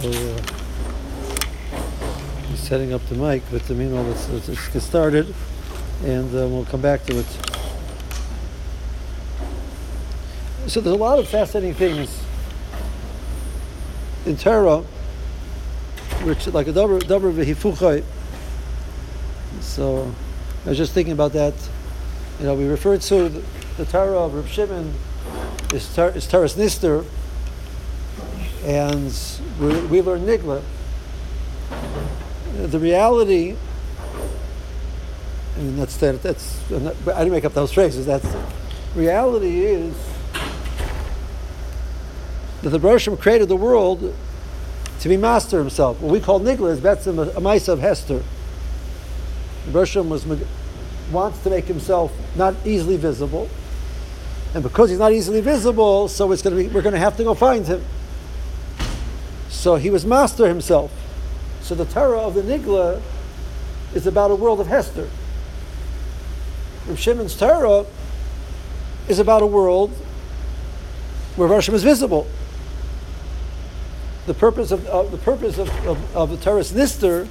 So uh, he's setting up the mic, but meanwhile, let's, let's, let's get started, and uh, we'll come back to it. So there's a lot of fascinating things in Torah, which like a double double. So I was just thinking about that. You know, we referred to the, the Torah of Reb Shimon is, is Taras Nister, and we, learn Nigla. The reality, I mean, that's that. That's I didn't make up those phrases. That's reality is that the Bershom created the world to be master himself. What we call Nigla is Betzim, a, a mice of Hester. The was wants to make himself not easily visible, and because he's not easily visible, so it's going to be we're going to have to go find him. So he was master himself. So the Torah of the Nigla is about a world of Hester. Rav Shimon's Torah is about a world where Hashem is visible. The purpose of, the purpose of, of, of the Torah's Nister,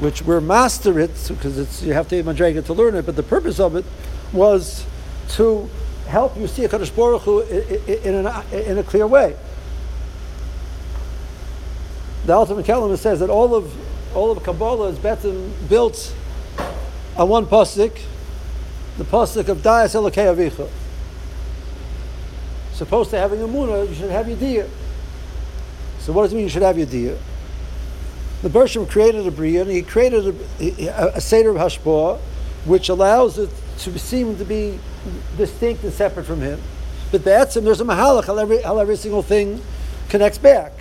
which we're master it because it's you have to be Madrega to learn it, but the purpose of it was to help you see a Kadosh Baruch Hu in, in, in a clear way. The ultimate Kalam says that all of all of Kabbalah is built on one pasuk, the pasuk of Dayas Elokei. Supposed to having a Muna, you should have Yediyah. So what does it mean you should have Yediyah? The Bershom created a Bria, and he created a, a, Seder of Hashpah, which allows it to seem to be distinct and separate from him. But that's him. There's a mahalach how every, how every single thing connects back.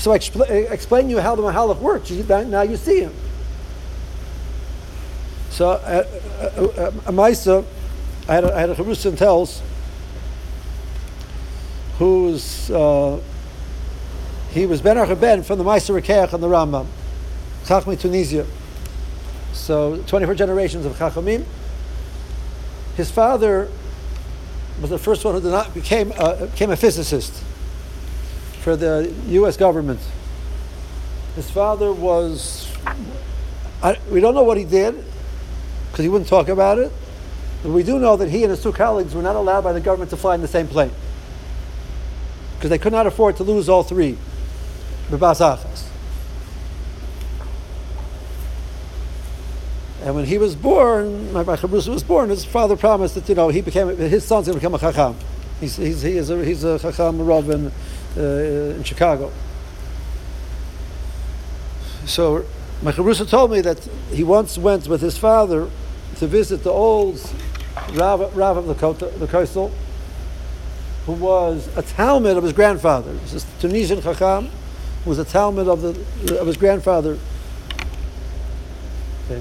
So I expl- explain to you how the mahalach works. You, now you see him. So uh, uh, uh, a Maisa, I had a, had a Charusin tells, who's uh, he was Ben Ben from the Maisa Rekeach and the Rambam, Chachmi Tunisia. So 24 generations of Chachamim. His father was the first one who did not became uh, became a physicist for the U.S. government. His father was. I, we don't know what he did because he wouldn't talk about it. But we do know that he and his two colleagues were not allowed by the government to fly in the same plane because they could not afford to lose all three. And when he was born, my Chabrusa was born, his father promised that, you know, he became, his son's going to become a Chacham. He's, he's, he is a, he's a Chacham Rav uh, in Chicago. So my Chabrusa told me that he once went with his father to visit the old Rav, Rav of the, the Coastal, who was a Talmud of his grandfather. This is Tunisian Chacham, who was a Talmud of, the, of his grandfather. Okay.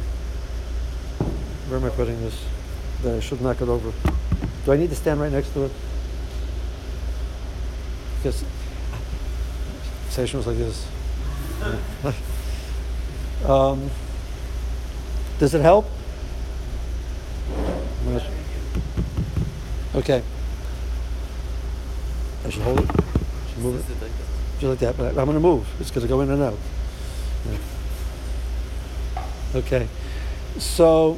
Where am I putting this? That I should knock it over. Do I need to stand right next to it? Because session was like this. um, does it help? Okay. I should hold it. I should move it. Just like that. But I'm going to move. It's going to go in and out. Yeah. Okay. So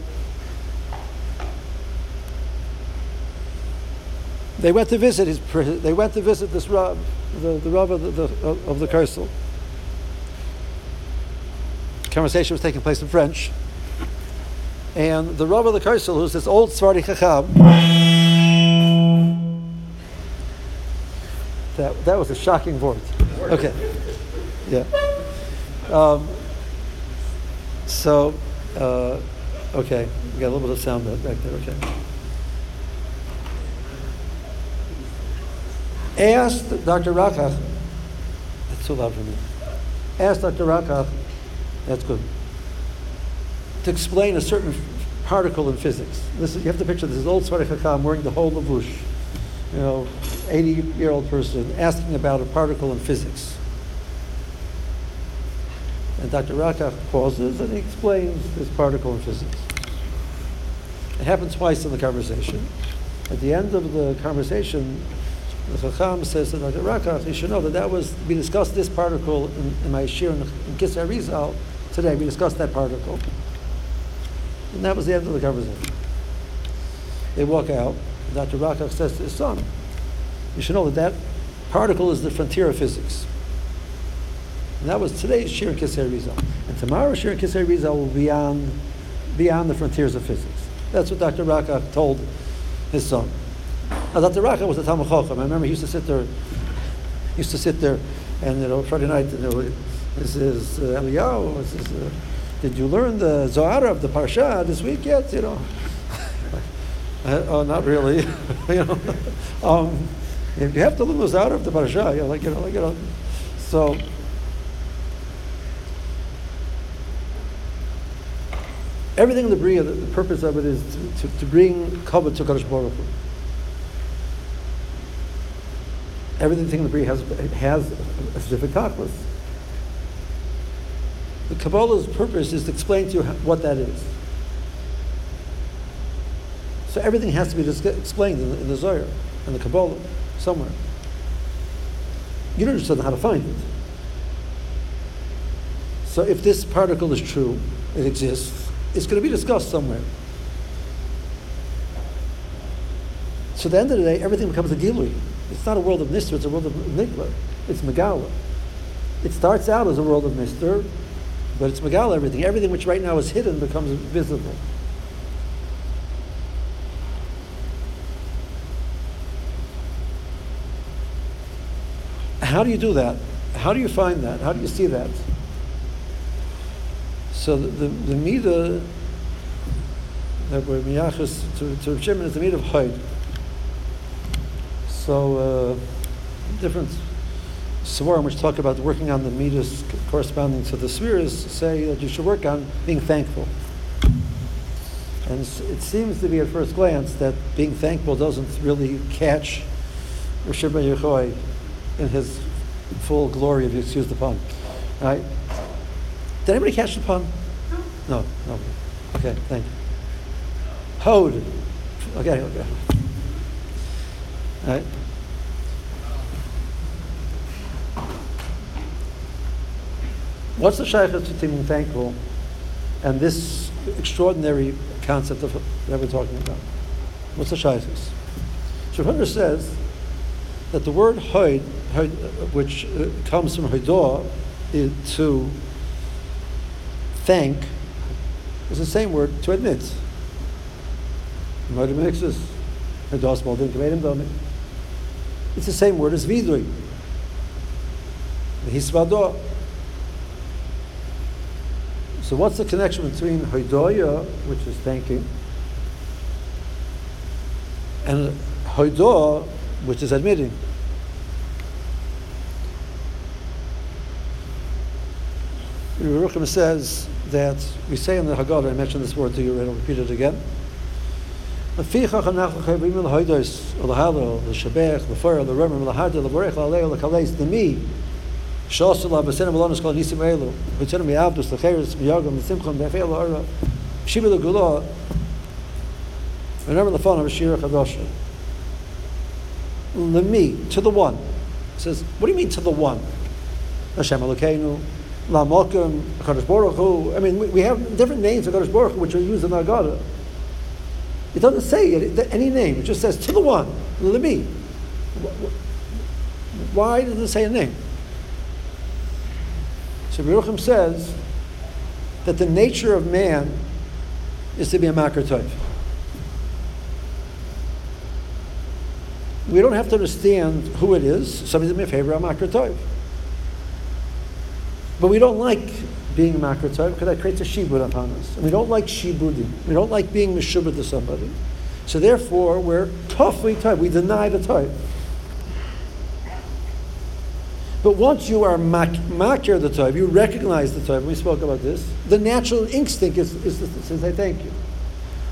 they went to visit his. They went to visit this Rav, the, the Rav of the, the of the Kursel. Conversation was taking place in French, and the Rav of the Kursel, who's this old Sephardi Chacham. That that was a shocking word. Okay. Yeah. Um, so, uh, okay, we got a little bit of sound back there. Okay. Asked Dr. Rakach, that's too loud for me, asked Dr. Rakach, that's good, to explain a certain particle in physics. This is, you have to picture this is old Sephardi Chacham wearing the whole lavush, you know, 80 year old person asking about a particle in physics. And Dr. Rakach pauses and he explains this particle in physics. It happened twice in the conversation. At the end of the conversation, The Chacham says that Dr. Rakach, you should know that that was, we discussed this particle in, in my shir in, in Kisar Rizal today. We discussed that particle. And that was the end of the conversation. They walk out. Dr. Rakach says to his son, you should know that that particle is the frontier of physics. And that was today's Shir and Kisei Rizal. And tomorrow's Shir and Kisei Rizal will be on, beyond the frontiers of physics. That's what Dr. Rakach told his son. Now, Dr. Rakach was a Talmud Chacham. I remember he used to sit there, used to sit there, and you know, Friday night, you know, this is uh, Eliyahu, this is, uh, did you learn the Zohar of the Parsha this week yet? You know, uh, oh, not really. you know, um, you have to learn the Zohar of the Parsha. You know, like you know, like you know. So. Everything in the Bria, the, the purpose of it is to, to, to bring Kavod to Kadosh Baruch Hu. Everything in the Bria has, has a specific tachlis. The Kabbalah's purpose is to explain to you what that is. So everything has to be explained in the, in the Zohar and the Kabbalah somewhere. You don't understand how to find it. So if this particle is true, it exists, it's going to be discussed somewhere. So at the end of the day, everything becomes a gilui. It's not a world of Nisr, it's a world of Nigla. It's Megala. It starts out as a world of Nisr, but it's Megala everything. Everything which right now is hidden becomes visible. How do you do that? How do you find that? How do you see that? So the, the, the Midah that we're miyachas to, to Shimon is the Midah of Haid. So uh, different Svarim which talk about working on the Midas corresponding to the spheres say that you should work on being thankful. And it seems to be at first glance that being thankful doesn't really catch Rosh Yechoy in his full glory, if you excuse the pun. Right? Did anybody catch the pun? No. No. Okay, thank you. Hode. Okay, okay. Right. What's the shaykhs to being thankful and this extraordinary concept of that we're talking about? What's the shaykhs? Shulchan says that the word hoid, which uh, comes from hoidah, is to thank, is the same word to admit. It's the same word as vidui. Hisvado. So what's the connection between hoidoya, which is thanking, and hoidah, which is admitting? Yeruchim says that we say in the Haggadah, I mentioned this word to you, and I'll repeat it again. לפיכך אנחנו חייבים להוידוס, ולהלו, לשבח, לפורר, לרמר, להרדה, לברך, להלהו, לקלס, למי, שעשו לה בסנם ולונס כל הניסים האלו, ויצאנו מעבדוס, לחרס, מיוגם, לשמחם, ואפל לאורה, שיבי לגולו, ונאמר לפונו בשיר החדושה. Lemi, to the one. It says, what do you mean to the one? Hashem Elokeinu, Lamokim, Kadosh Baruch Hu. I mean, we, we have different names of Kadosh Baruch Hu which are used in the Haggadah. it doesn't say any name. It just says to the one, Lemi. Why does it say a name? So Yeruchim says that the nature of man is to be a makar We don't have to understand who it is. Somebody's in favor of makar But we don't like being makrotov because that creates a shibud upon us. And we don't like shibudim. We don't like being mishubad to somebody. So therefore, we're toughly type. We deny the type. But once you are makir the type, you recognize the type. We spoke about this. The natural instinct is, is to say thank you.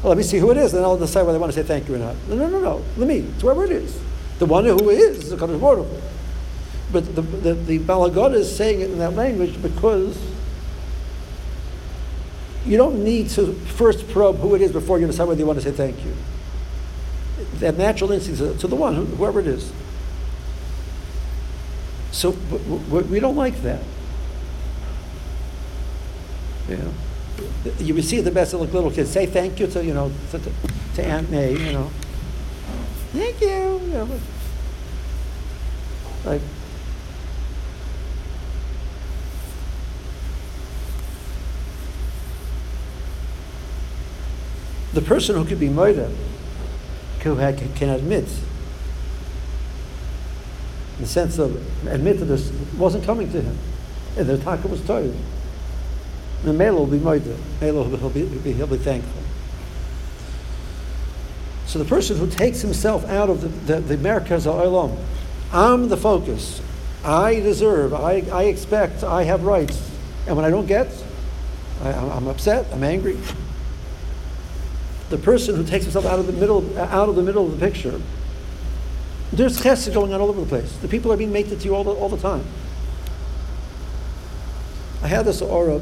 Well, let me see who it is, and I'll decide whether I want to say thank you or not. No, no, no, no. Let me. It's whoever it is. The one who is is the Kadosh Baruch But the, the, the Balagod is saying it in that language because you don't need to first probe who it is before you decide whether you want to say thank you. That natural instinct to the one, whoever it is. So we don't like that. Know, you see the best of little kids say thank you to you know to, to Aunt May. You know, thank you. you know, like the person who could be murdered can admit in the sense of admit that this wasn't coming to him and the taka was told the male will be murdered male will be, he'll be, he'll be thankful so the person who takes himself out of the, the, the Americas of I'm the focus. I deserve, I, I expect, I have rights. And when I don't get, I, I'm upset, I'm angry the person who takes himself out of the middle, out of the middle of the picture, there's chesed going on all over the place. The people are being mated to you all the, all the time. I had this aura,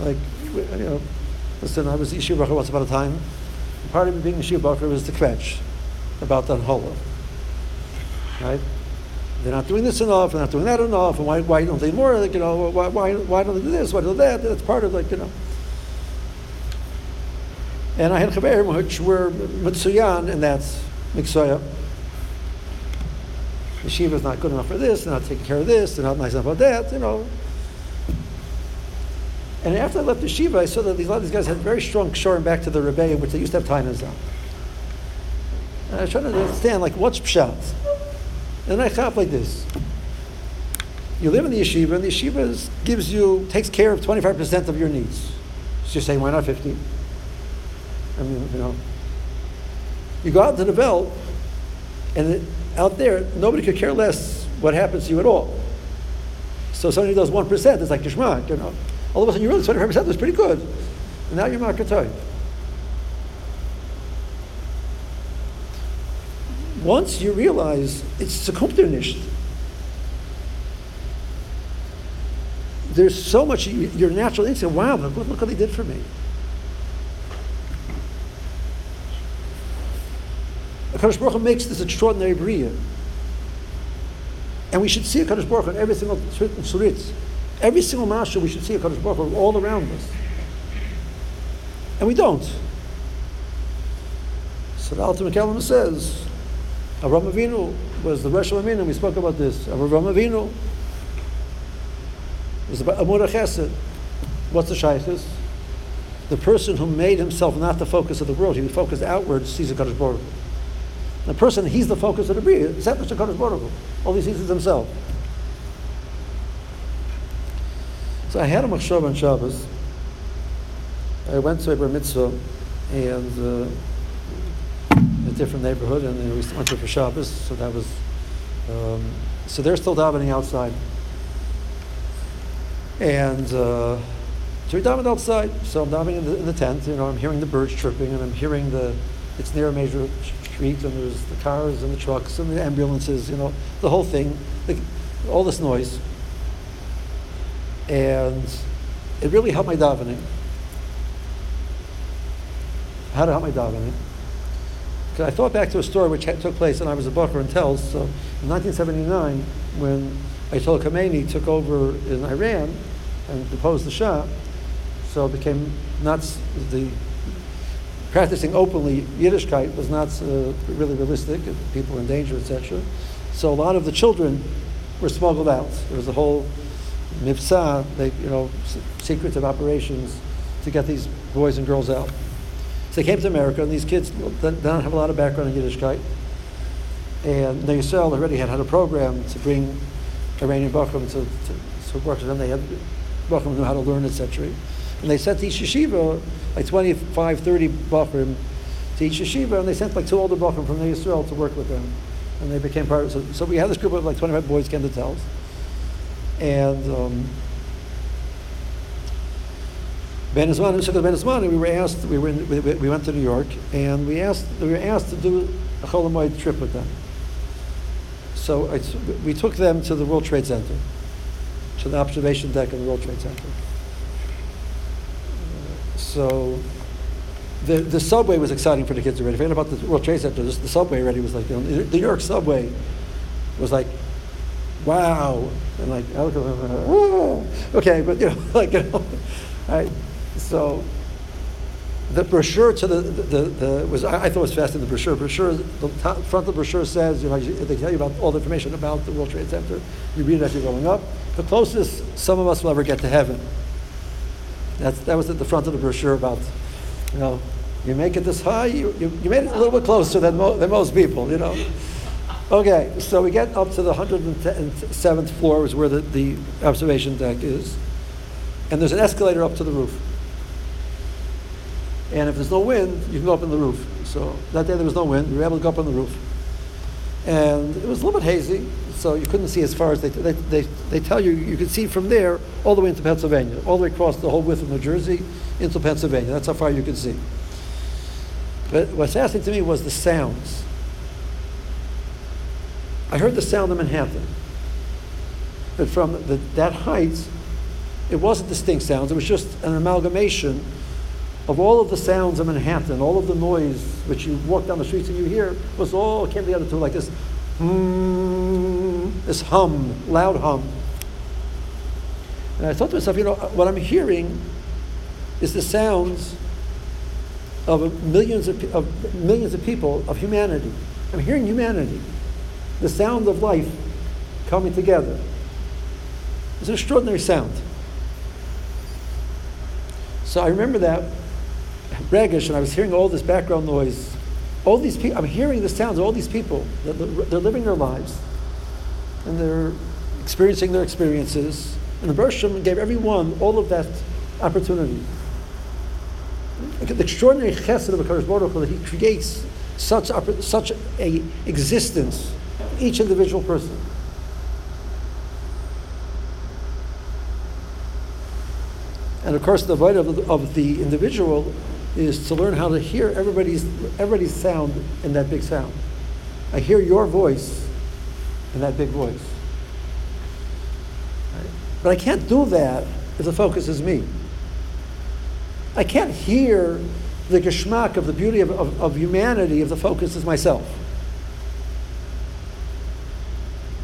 like, you know, listen, I was Yeshiva Bacher once upon a time. Part of me being Yeshiva Bacher was the kvetch about the Anhola. Right? They're not doing this enough, they're not doing that enough, and why, why don't they more? Like, you know, why, why, why don't they do this? Why don't they do that? That's part of, like, you know. And I had chaverim which were mitzuyan, and that's miksoya. Yeshiva is not good enough for this, they're not taking care of this, they're not nice enough about that, you know. And after I left the Shiva, I saw that these, a lot of these guys had very strong shoring back to the Rebbe, which they used to have tainas on. And I was trying to understand, like, what's pshat? And I thought like this. You live in the yeshiva, and the yeshiva gives you, takes care of 25% of your needs. So you're saying, why not 50? I mean, you know, you go out to the belt, and it, out there, nobody could care less what happens to you at all. So somebody does one percent, it's like geschmack, you know. All of a sudden, you realize twenty-five percent was pretty good, and now you're marketing. Once you realize it's nicht. There's so much your natural instinct. Wow, look, look what they did for me. HaKadosh Baruch Hu makes this extraordinary bria. And we should see HaKadosh Baruch Hu in every single surit. Every single mashal we should see HaKadosh Baruch Hu all around us. And we don't. So the ultimate Kalam says, Avram Avinu was the Rosh Hashanah, we spoke about this. Avram Avinu was about Amur Chesed. What's the shaykhis? The person who made himself not the focus of the world, he focused outwards, sees HaKadosh Baruch Hu. The person, he's the focus of the Bria, except Mr. Kodesh Baruch All he sees is himself. So I had a machshava on Shabbos. I went to a bar mitzvah and uh, a different neighborhood, and we went to for Shabbos. So that was. Um, so they're still davening outside, and uh, so we davened outside. So I'm davening in the, in the tent. You know, I'm hearing the birds chirping, and I'm hearing the. It's near a major street, and there's the cars and the trucks and the ambulances, you know, the whole thing, the, all this noise. And it really helped my davening. How it help my davening? Because I thought back to a story which took place, and I was a buffer and tells. So in 1979, when Ayatollah Khomeini took over in Iran and deposed the Shah, so it became not the practicing openly Yiddishkeit was not uh, really realistic. People were in danger, etc. So a lot of the children were smuggled out. There was a whole mipsa, they, you know, secretive operations to get these boys and girls out. So they came to America, and these kids don't have a lot of background in Yiddishkeit. And the Yisrael already had had a program to bring Iranian Bachram to, to, to work with them. They had Bachram knew how to learn, etc. And they sent each yeshiva, like 25, 30 Bachrim to each yeshiva, and they sent like two older Bachrim from the Israel to work with them. And they became part of so, so we had this group of like 25 boys came to tells. And um, Ben Azman, we were asked, we, were in, we, we, went to New York, and we asked, we were asked to do a Cholamoid trip with them. So I, we took them to the World Trade Center, to the observation deck of the World Trade Center. So the, the subway was exciting for the kids already. Forget about the World Trade Center. the subway already was like, you know, the New York subway was like wow, and like, okay, but you know, like, you know, right? So the brochure to the, the, the was I, I thought it was fascinating. The brochure, brochure, the top, front of the brochure says, you know, they tell you about all the information about the World Trade Center. You read it as you're going up. The closest some of us will ever get to heaven. That's, that was at the front of the brochure about, you know, you make it this high, you, you, you made it a little bit closer than, mo- than most people, you know. Okay, so we get up to the 107th floor, is where the, the observation deck is. And there's an escalator up to the roof. And if there's no wind, you can go up on the roof. So that day there was no wind, we were able to go up on the roof. And it was a little bit hazy, so you couldn't see as far as they, they, they, they tell you, you could see from there all the way into Pennsylvania, all the way across the whole width of New Jersey into Pennsylvania. That's how far you could see. But what's fascinating to me was the sounds. I heard the sound of Manhattan. But from the, that height, it wasn't distinct sounds, it was just an amalgamation of all of the sounds of Manhattan, all of the noise which you walk down the streets and you hear, was all came together to like this, hmm, this hum, loud hum. And I thought to myself, you know, what I'm hearing is the sounds of millions of, of millions of people, of humanity. I'm hearing humanity, the sound of life coming together. It's an extraordinary sound. So I remember that Regish, and I was hearing all this background noise. All these people, I'm hearing the sounds of all these people. They're, they're living their lives, and they're experiencing their experiences. And the Bershom gave everyone all of that opportunity. The extraordinary chesed of Hakadosh Baruch Hu that He creates such such a existence, each individual person. And of course, the void of of the individual is to learn how to hear everybody's, everybody's sound in that big sound. I hear your voice in that big voice. But I can't do that if the focus is me. I can't hear the geschmack of the beauty of, of, of humanity if the focus is myself.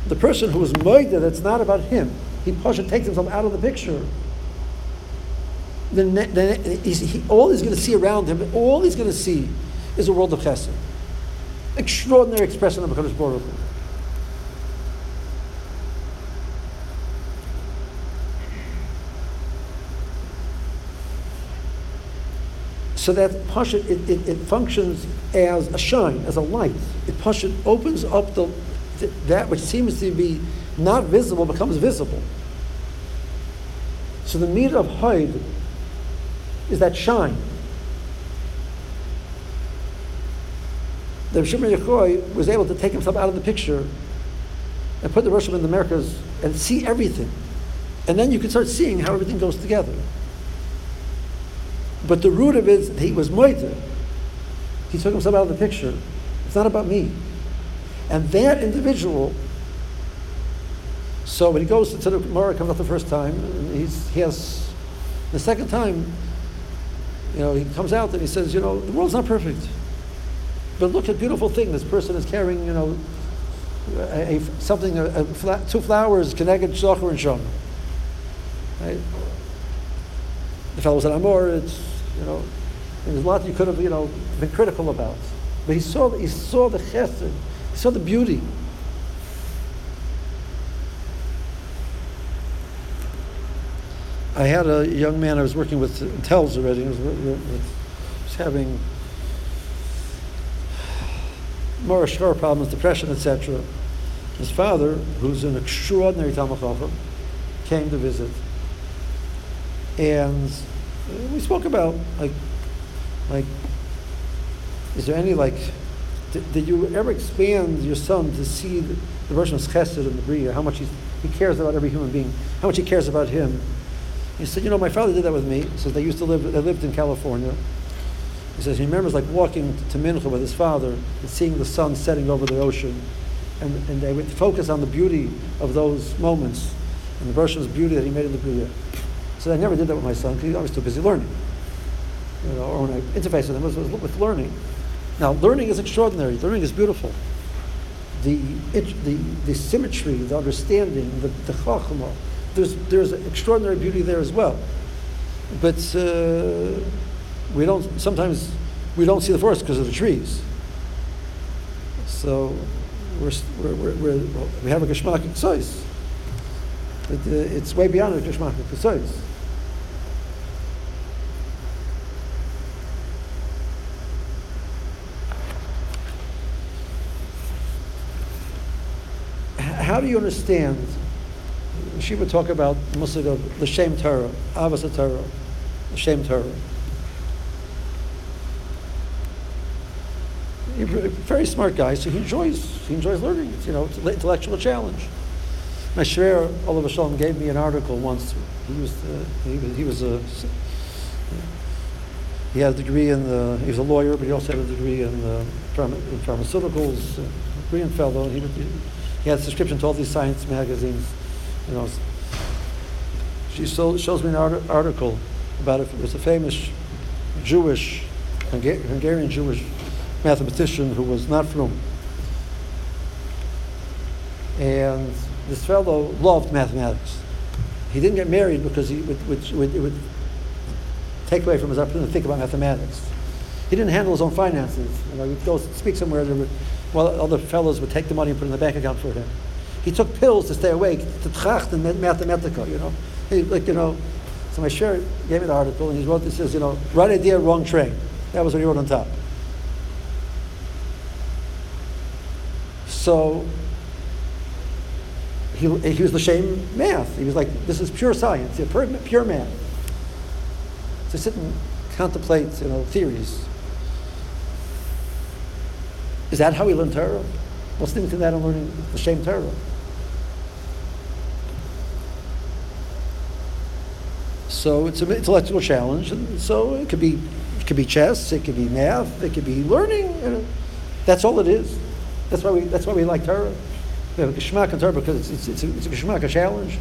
The person who is moida, that's not about him. He should take himself out of the picture then he's, he, all he's going to see around him, all he's going to see is a world of chesed. Extraordinary expression of HaKadosh Baruch. So that Pasha, it, it, it, functions as a shine, as a light. It Pasha opens up the, that which seems to be not visible becomes visible. So the meat of Haid is that shine. The Shimon Yochai was able to take himself out of the picture and put the Rosh in the Americas and see everything. And then you can start seeing how everything goes together. But the root of it is he was moiter. He took himself out of the picture. It's not about me. And that individual, so when he goes to the Gemara, comes up the first time, he's, he has, the second time, you know, he comes out and he says, you know, the world's not perfect. But look at beautiful thing. This person is carrying, you know, a, a something, a, a fla- two flowers, connected shachar and shom. Right? The fellow said, Amor, it's, you know, there's a lot you could have, you know, been critical about. But he saw, he saw the chesed, he saw the beauty. I had a young man I was working with Tells already. Was, was having more scar problems, depression, etc. His father, who's an extraordinary Talmud Chacham, came to visit, and we spoke about like, like, is there any like, did, did you ever expand your son to see the, the version of Chesed in the Bria, how much he cares about every human being, how much he cares about him? He said, you know, my father did that with me. He says they used to live, they lived in California. He says he remembers like walking to Mincha with his father and seeing the sun setting over the ocean. And, and they would focus on the beauty of those moments and the version's beauty that he made in the Bria. So I never did that with my son because he was too busy learning. You know, or when I interfaced with him, it was with learning. Now, learning is extraordinary. Learning is beautiful. the, it, the, the symmetry, the understanding, the, the chachma. There's, there's extraordinary beauty there as well. But uh, we don't, sometimes we don't see the forest because of the trees. So we're, we're, we're, we have a Geshmak Ksois. But uh, it's way beyond a Geshmak Ksois. How do you understand? She would talk about Musig of the Shem Torah, Avas Torah, the Shem Torah. He's a very smart guy, so he enjoys he enjoys learning. It's, you know, it's an intellectual challenge. My Shver Olav Shalom gave me an article once. He was uh, he was he was a he had a degree in the he was a lawyer, but he also had a degree in, the, in pharmaceuticals, uh, brilliant fellow. He, he had a subscription to all these science magazines. You know, she shows me an art- article about it. It was a famous Jewish Hungarian Jewish mathematician who was not from. And this fellow loved mathematics. He didn't get married because he would, would, it would take away from his opportunity to think about mathematics. He didn't handle his own finances. You know, he'd go speak somewhere, well, other fellows would take the money and put it in the bank account for him. He took pills to stay awake, to tracht and mathematical, you know. He, like, you know, so my shirt gave me the article and he wrote this says, you know, right idea, wrong train. That was what he wrote on top. So he, he was the same math. He was like, this is pure science, pure, pure math. To sit and contemplate, you know, theories. Is that how we learn Torah? Listening to that and learning the same Torah. So it's an intellectual challenge, and so it could be, it could be chess, it could be math, it could be learning. You know. That's all it is. That's why we, that's why we like Torah. We have a Geshmak in Torah because it's, it's, it's, a, it's a Geshmak, a challenge.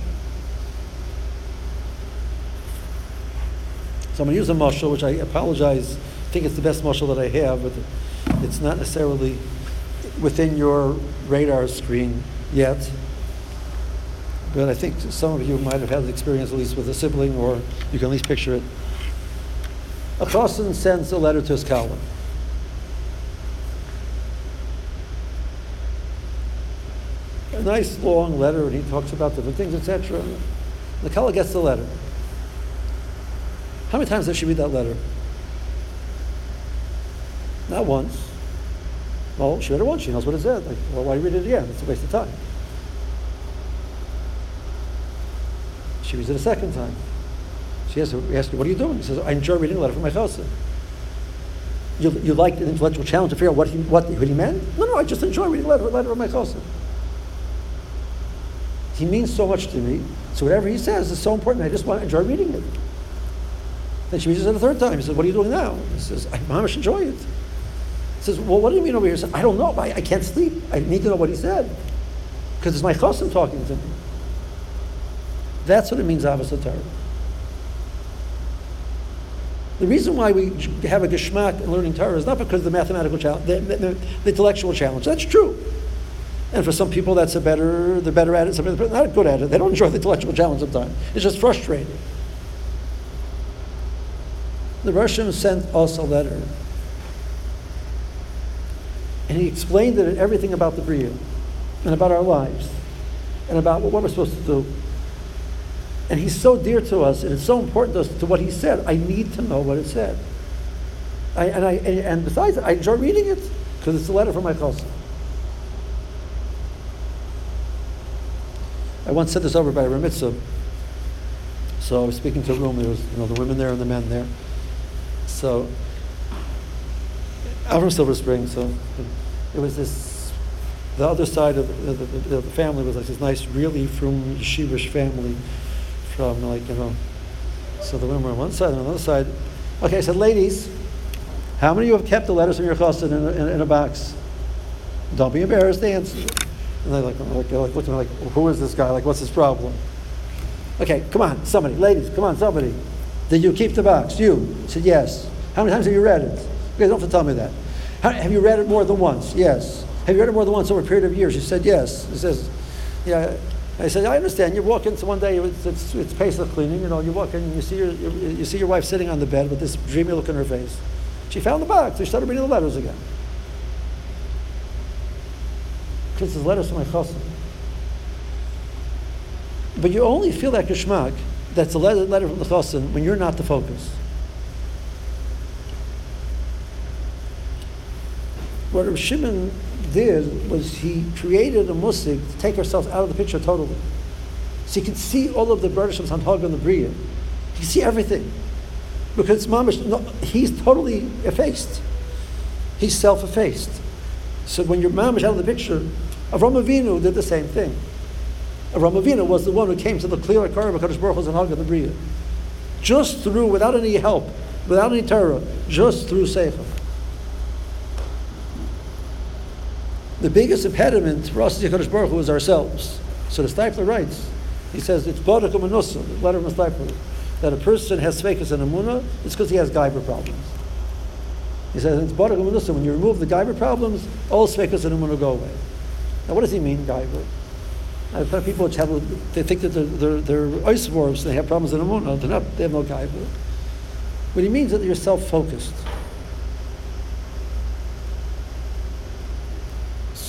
So I'm going to use a mushal, which I apologize, I think it's the best mushal that I have, but it's not necessarily within your radar screen yet. But I think some of you might have had the experience at least with a sibling, or you can at least picture it. A chassan sends a letter to his kallah. a nice long letter, and he talks about different things, etc. The kallah gets the letter. How many times does she read that letter? Not once. Well, she read it once. She knows what it said. Like, well, why read it again? It's a waste of time. She reads it a second time. She asks, asks what are you doing? He says, I enjoy reading a letter from my chassid. You, you like an intellectual challenge to figure out what he, what, what he meant? No, no, I just enjoy reading a letter, letter from my chassid. He means so much to me. So whatever he says is so important. I just want to enjoy reading it. Then she reads it a third time. He says, What are you doing now? He says, I mamish enjoy it. He says, Well, what do you mean over here? He says, I don't know. I, I can't sleep. I need to know what he said. Because it's my chassim talking to me. That's what it means, Avos Torah. The reason why we have a geschmack in learning Torah is not because of the mathematical challenge, the, the, the, intellectual challenge. That's true. And for some people, that's a better, they're better at it. Some people are not good at it. They don't enjoy the intellectual challenge sometimes. It's just frustrating. The Russian sent us a letter. And he explained everything about the Bria and about our lives and about what we're supposed to do. And he's so dear to us, and it's so important to us to what he said. I need to know what it said. I, and, I, and, besides, I enjoy reading it because it's a letter from my cousin. I once said this over by Ramitzah. So I was speaking to a room, there was you know, the women there and the men there. So I'm from Silver Spring, so it was this, the other side of the, the, the, the family was like this nice, really from yeshivish family from like, you know, so the women were on one side and on the other side. Okay, I said, ladies, how many of you have kept the letters from your chassid in, in, in, a box? Don't be embarrassed to answer. And they like, like, they like looked at me like, who is this guy? Like, what's his problem? Okay, come on, somebody, ladies, come on, somebody. Did you keep the box? You I said yes. How many times have you read it? You guys don't have to tell me that. How, have you read it more than once? Yes. Have you read it more than once over a period of years? you said, yes. He says, yeah. I said, I understand. You walk into one day, it's, it's, it's Pesach cleaning, you know, you walk in and you see, your, you, you see your wife sitting on the bed with this dreamy look on her face. She found the box. She started reading the letters again. This is letters from my chassan. But you only feel that geschmack, that's a letter, letter from the chassan, when you're not the focus. What Shimon did was he created a musig to take ourselves out of the picture totally. So you can see all of the Berdishim's Hantag and the Bria. You can see everything. Because Mamish, no, he's totally effaced. He's self effaced. So when you're Mamish out of the picture, Avram Avinu did the same thing. Avram Avinu was the one who came to the clear Akar of Baruch Hu's and the Bria. Just through, without any help, without any terror, just through Seichel. The biggest impediment for us as Kadosh Baruch Hu is ourselves. So the Steipler writes, he says, it's Bodak Manusa, the letter of Steipler, that a person has Svekas and Amunah, it's because he has Gaiber problems. He says, it's Bodak Manusa, when you remove the Gaiber problems, all Svekas and Amunah go away. Now, what does he mean, Gaiva? I've heard people which have, they think that they're, they're, they're they have problems in Amunah, they're not, they have no Gaiva. What he means is that you're self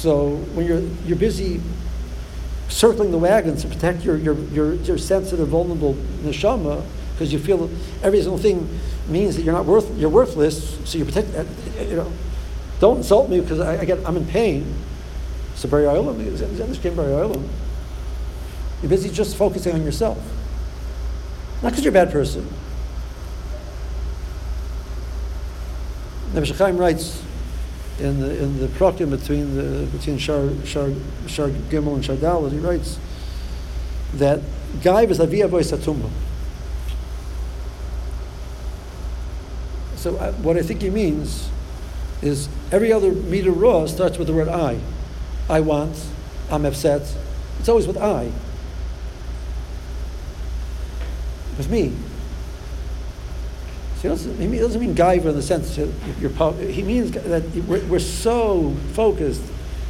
So when you're, you're busy circling the wagons to protect your, your, your, your sensitive, vulnerable neshama, because you feel every single thing means that you're not worth, you're worthless, so you protect, you know, don't insult me because I, I get, I'm in pain. So Bari Olam, Bari You're busy just focusing on yourself. Not because you're a bad person. Nebuchadnezzar writes in the in the prokim between the between Shar Shar Shar Gimel and Shar Dalet, he writes that Gaiv is Avia Boy Satumba. So uh, what I think he means is every other meter raw starts with the word I. I want, I'm upset. It's always with I. With me. So he doesn't, he doesn't mean Guyver in the sense that you're, he means that we're, we're so focused.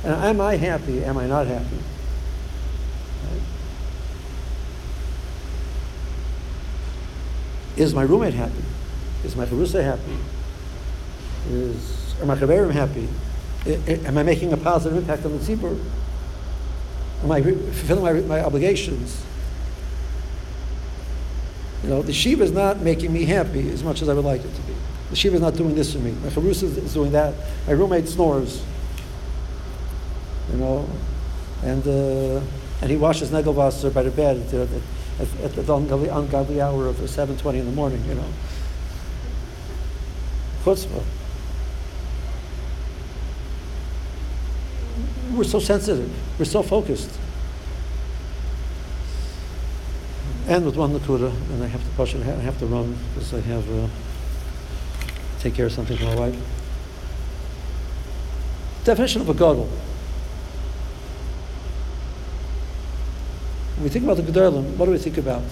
And am I happy? Am I not happy? Is my roommate happy? Is my Harusa happy? Is, are my Chaverim happy? am I making a positive impact on the tzibur? Am I fulfilling my, my obligations? You know, the shiva is not making me happy as much as I would like it to be. The shiva is not doing this for me. My charus is doing that. My roommate snores. You know, and uh, and he washes negelvasser by the bed at, at, at, the ungodly, ungodly hour of 7.20 in the morning, you know. Chutzpah. we're so sensitive, we're so focused. And with one nakuda, and I have to push I have to run because I have uh, take care of something for my wife. Definition of a gadol. When we think about the Gedolim, what do we think about?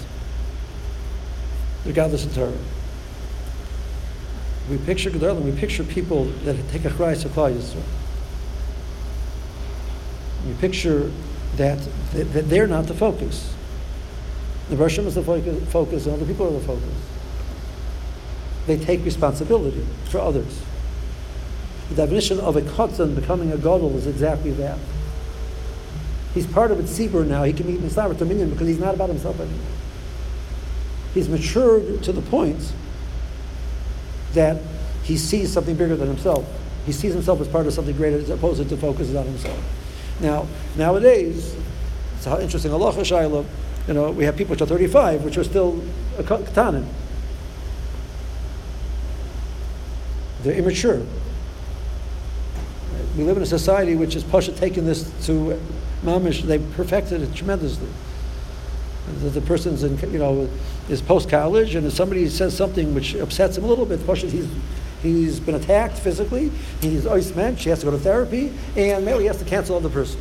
Regardless of Torah. We picture Gedolim, we picture people that take a Christ to Yisrael you picture that, that they're not the focus. The Russian is the focus, and other people are the focus. They take responsibility for others. The definition of a katan becoming a gadol is exactly that. He's part of a tzibur now. He can meet Mitzvah dominion because he's not about himself anymore. He's matured to the point that he sees something bigger than himself. He sees himself as part of something greater as opposed to focusing on himself. Now, nowadays, it's an interesting halacha shaila. You know, we have people which are 35, which are still a katanim. They're immature. We live in a society which is Pasha taking this to mamish. They perfected it tremendously. The, the person's in, you know, is post college, and if somebody says something which upsets him a little bit, Pasha, he's He's been attacked physically. He's ice man. She has to go to therapy, and maybe he has to cancel on the person.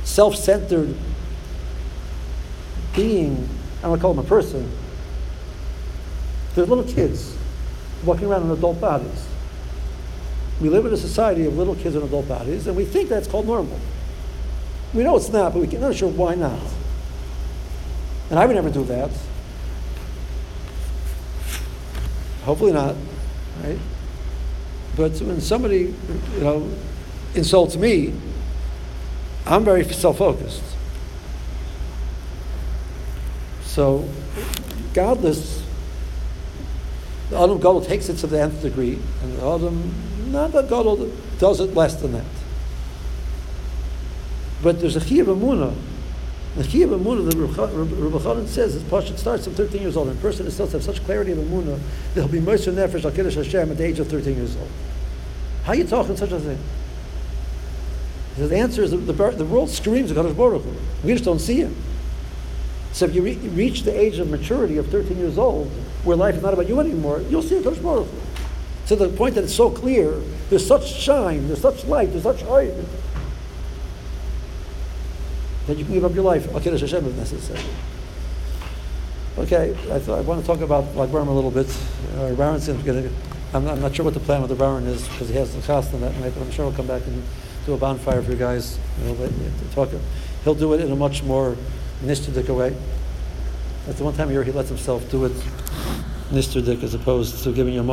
Ein self-centered being. I don't to call them a person. They're little kids walking around in adult bodies. We live in a society of little kids in adult bodies, and we think that's called normal. We know it's not, but we're not sure why not. And I would never do that. Hopefully not, right? But when somebody, you know, insults me, I'm very self-focused. So, godless, the Adam Gadol takes it to the nth degree, and the Adam, not that Gadol does it less than that. But there's a Chiyah Amunah. The Chiyah Amunah, the Rabbi Chanan says, is Pashat starts at 13 years old. And a person is supposed to have such clarity of Amunah that he'll be Moser Nefesh al Kiddush Hashem at the age of 13 years old. How are you talking such a thing? The answer is the, the, the world screams Kadosh Baruch Hu. We just don't see him. So if you re- reach the age of maturity of 13 years old, where life is not about you anymore, you'll see Kadosh Baruch Hu. To the point that it's so clear, there's such shine, there's such light, there's such height, that you can give up your life, okay, Hashem if necessary. Okay, I, thought, I want to talk about Baron a little bit. Uh, Baron's going to, I'm not, I'm not sure what the plan with the Baron is because he has the on that night, but I'm sure he'll come back and do a bonfire for you guys. You know, talk. He'll do it in a much more nishtadik way. That's the one time a year he lets himself do it nishtadik as opposed to giving you a much